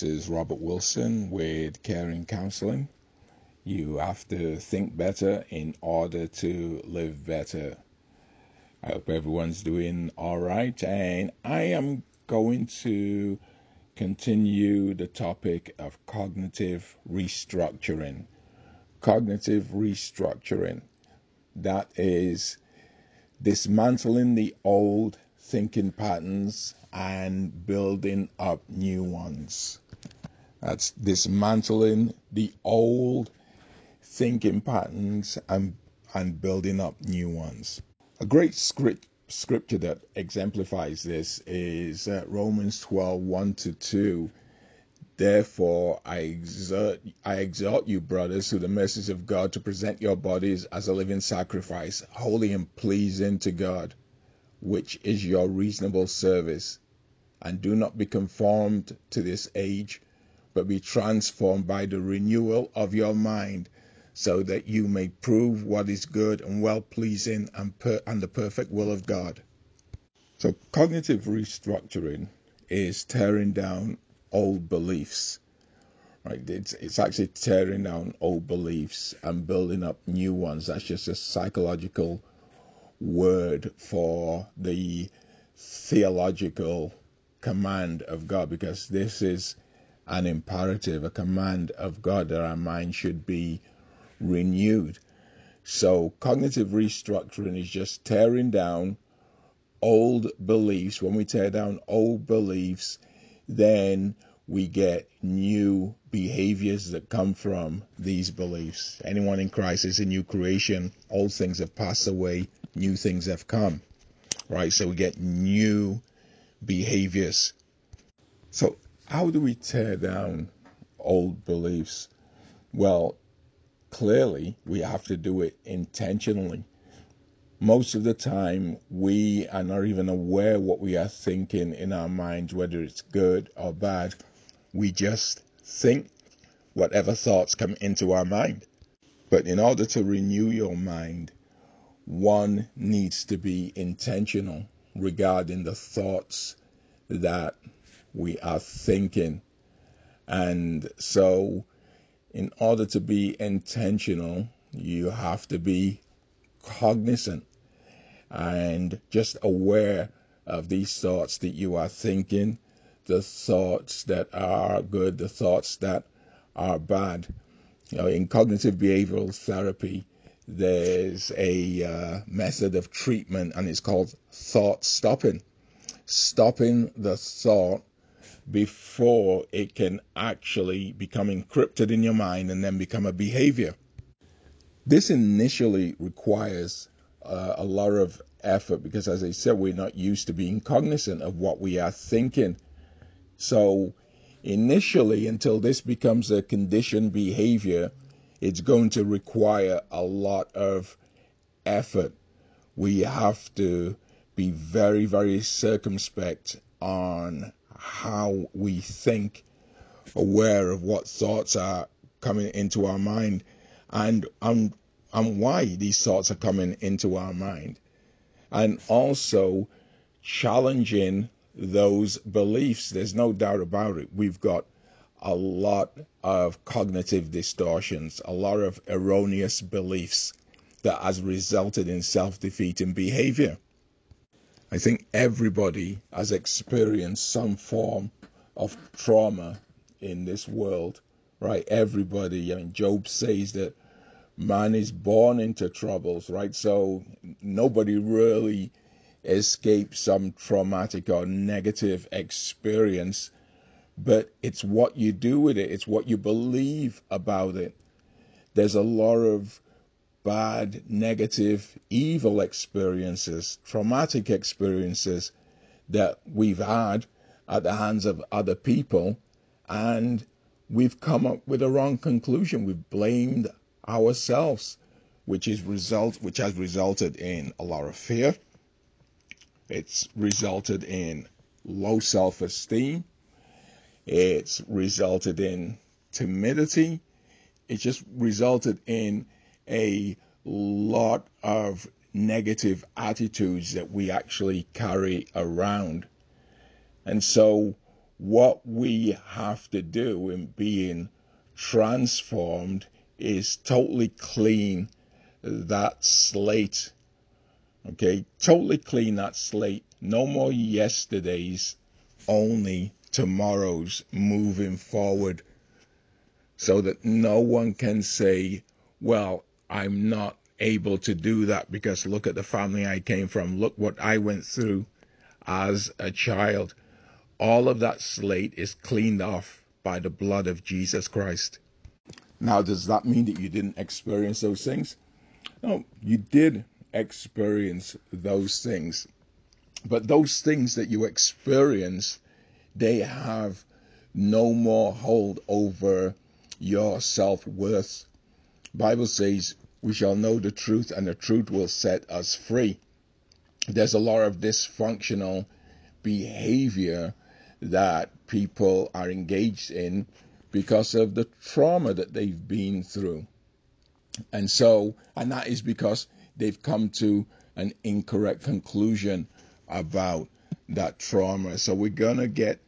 This is Robert Wilson with Caring Counseling. You have to think better in order to live better. I hope everyone's doing all right, and I am going to continue the topic of cognitive restructuring. Cognitive restructuring that is dismantling the old thinking patterns and building up new ones. That's dismantling the old thinking patterns and, and building up new ones. A great script, scripture that exemplifies this is uh, Romans 12 1 to 2. Therefore, I exhort, I exhort you, brothers, through the mercies of God, to present your bodies as a living sacrifice, holy and pleasing to God which is your reasonable service. And do not be conformed to this age, but be transformed by the renewal of your mind, so that you may prove what is good and well pleasing and, per- and the perfect will of God. So, cognitive restructuring is tearing down old beliefs. Right? It's, it's actually tearing down old beliefs and building up new ones. That's just a psychological word for the theological command of God because this is an imperative, a command of God that our mind should be renewed. So, cognitive restructuring is just tearing down old beliefs. When we tear down old beliefs, then we get new behaviors that come from these beliefs. Anyone in Christ is a new creation. Old things have passed away, new things have come. Right? So we get new behaviors. So, how do we tear down old beliefs? Well, clearly, we have to do it intentionally. Most of the time, we are not even aware what we are thinking in our minds, whether it's good or bad we just think whatever thoughts come into our mind. But in order to renew your mind, one needs to be intentional regarding the thoughts that we are thinking. And so, in order to be intentional, you have to be cognizant and just aware of these thoughts that you are thinking the thoughts that are good, the thoughts that are bad. You know, in cognitive behavioral therapy, there's a uh, method of treatment and it's called thought stopping. Stopping the thought before it can actually become encrypted in your mind and then become a behavior. This initially requires uh, a lot of effort because, as I said, we're not used to being cognizant of what we are thinking so initially, until this becomes a conditioned behavior, it's going to require a lot of effort. We have to be very, very circumspect on how we think, aware of what thoughts are coming into our mind, and and why these thoughts are coming into our mind, and also challenging those beliefs. There's no doubt about it. We've got a lot of cognitive distortions, a lot of erroneous beliefs that has resulted in self-defeating behavior. I think everybody has experienced some form of trauma in this world, right? Everybody. I mean, Job says that man is born into troubles, right? So nobody really escapes some traumatic or negative experience, but it's what you do with it, it's what you believe about it. There's a lot of bad, negative, evil experiences, traumatic experiences that we've had at the hands of other people, and we've come up with a wrong conclusion. We've blamed ourselves, which is result which has resulted in a lot of fear, it's resulted in low self esteem. It's resulted in timidity. It just resulted in a lot of negative attitudes that we actually carry around. And so what we have to do in being transformed is totally clean that slate. Okay, totally clean that slate. No more yesterdays, only tomorrow's moving forward. So that no one can say, well, I'm not able to do that because look at the family I came from. Look what I went through as a child. All of that slate is cleaned off by the blood of Jesus Christ. Now, does that mean that you didn't experience those things? No, you did experience those things. But those things that you experience, they have no more hold over your self worth. Bible says we shall know the truth and the truth will set us free. There's a lot of dysfunctional behavior that people are engaged in because of the trauma that they've been through. And so, and that is because they've come to an incorrect conclusion about that trauma. So we're going to get,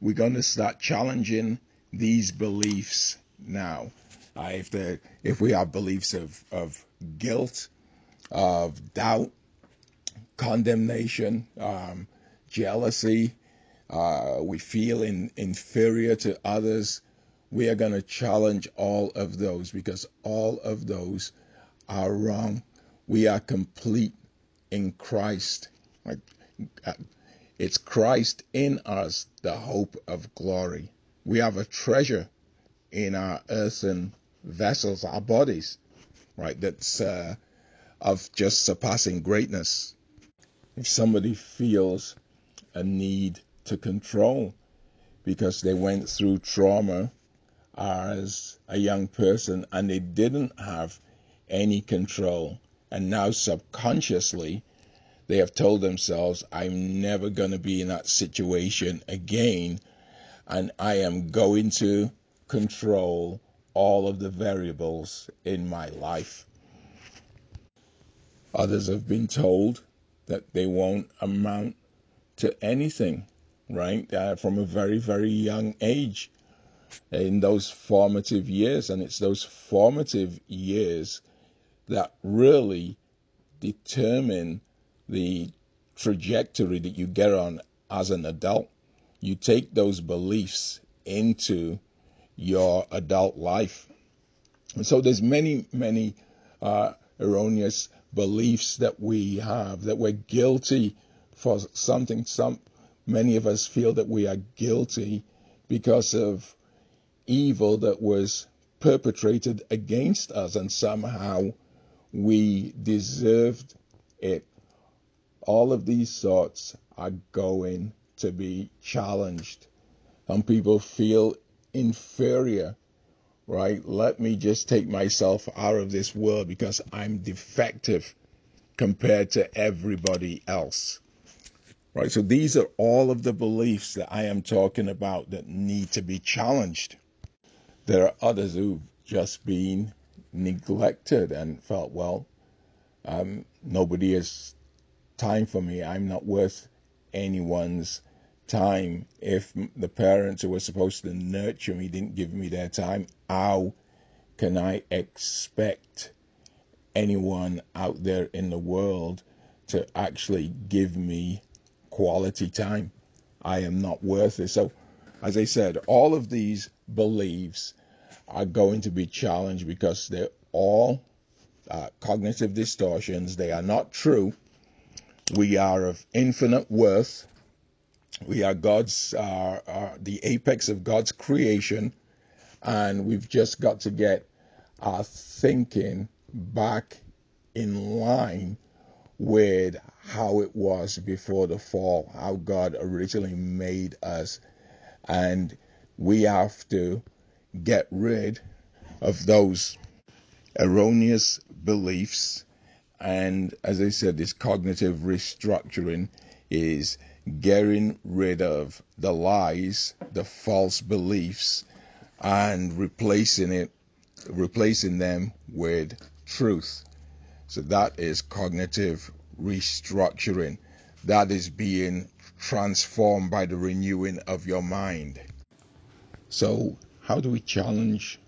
we're going to start challenging these beliefs now. Uh, if the, if we have beliefs of, of guilt, of doubt, condemnation, um, jealousy, uh, we feel in, inferior to others, we are going to challenge all of those because all of those are wrong. We are complete in Christ. Uh, it's Christ in us, the hope of glory. We have a treasure in our earthen vessels, our bodies, right? That's uh, of just surpassing greatness. If somebody feels a need to control because they went through trauma as a young person and they didn't have any control. And now subconsciously, they have told themselves, I'm never going to be in that situation again. And I am going to control all of the variables in my life. Others have been told that they won't amount to anything, right? Uh, from a very, very young age in those formative years. And it's those formative years that really determine the trajectory that you get on as an adult. You take those beliefs into your adult life. And so there's many, many uh, erroneous beliefs that we have that we're guilty for something. Some many of us feel that we are guilty because of evil that was perpetrated against us, and somehow we deserved it. All of these thoughts are going to be challenged. Some people feel inferior, right? Let me just take myself out of this world because I'm defective compared to everybody else. Right? So these are all of the beliefs that I am talking about that need to be challenged. There are others who've just been neglected and felt, well, um, nobody has time for me. I'm not worth anyone's time. If the parents who were supposed to nurture me didn't give me their time, how can I expect anyone out there in the world to actually give me quality time? I am not worth it. So, as I said, all of these beliefs are going to be challenged because they're all uh, cognitive distortions. They are not true. We are of infinite worth. We are God's, uh, uh, the apex of God's creation, and we've just got to get our thinking back in line with how it was before the fall, how God originally made us. And we have to get rid of those erroneous beliefs. And as I said, this cognitive restructuring is getting rid of the lies, the false beliefs, and replacing it, replacing them with truth. So that is cognitive restructuring. That is being transformed by the renewing of your mind. So, how do we challenge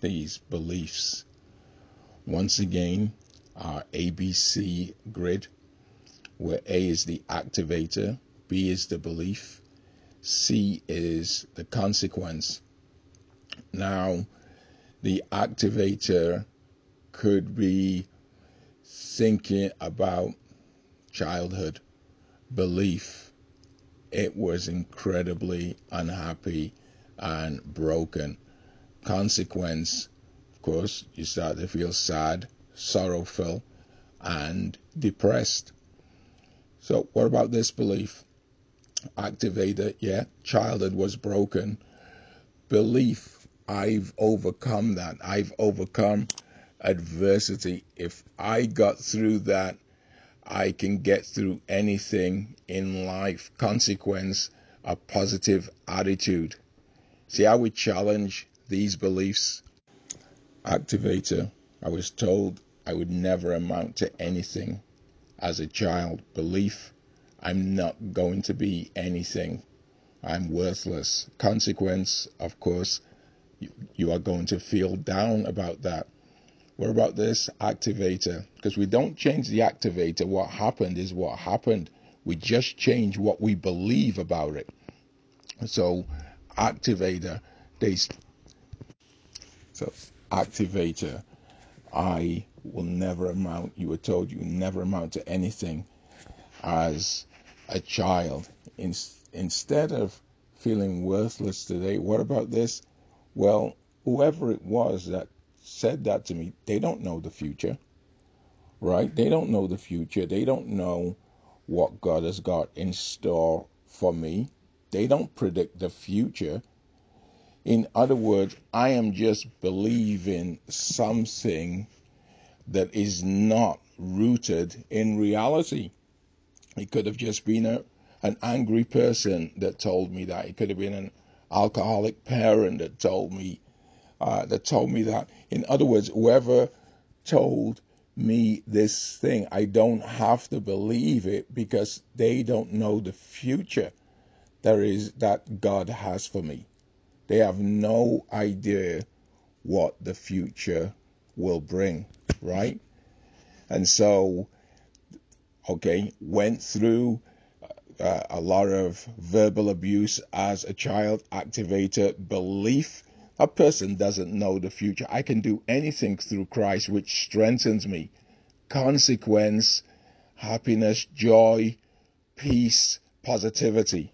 these beliefs? Once again, our ABC grid, where A is the activator, B is the belief, C is the consequence. Now, the activator could be thinking about childhood, belief. It was incredibly unhappy and broken. Consequence, of course, you start to feel sad, sorrowful, and depressed. So, what about this belief? Activator, yeah, childhood was broken. Belief, I've overcome that. I've overcome adversity. If I got through that, I can get through anything in life. Consequence, a positive attitude. See how we challenge these beliefs? Activator, I was told I would never amount to anything as a child. Belief, I'm not going to be anything. I'm worthless. Consequence, of course, you, you are going to feel down about that. What about this activator? Because we don't change the activator. What happened is what happened. We just change what we believe about it. So activator. They so activator. I will never amount. You were told you never amount to anything as a child. In, instead of feeling worthless today, what about this? Well, whoever it was that said that to me, they don't know the future, right? They don't know the future. They don't know what God has got in store for me. They don't predict the future. In other words, I am just believing something that is not rooted in reality. It could have just been a, an angry person that told me that. It could have been an alcoholic parent that told me uh, that told me that. In other words, whoever told me this thing, I don't have to believe it because they don't know the future there is that God has for me. They have no idea what the future will bring, right? And so, okay, went through uh, a lot of verbal abuse as a child, activated belief. A person doesn't know the future. I can do anything through Christ, which strengthens me. Consequence, happiness, joy, peace, positivity.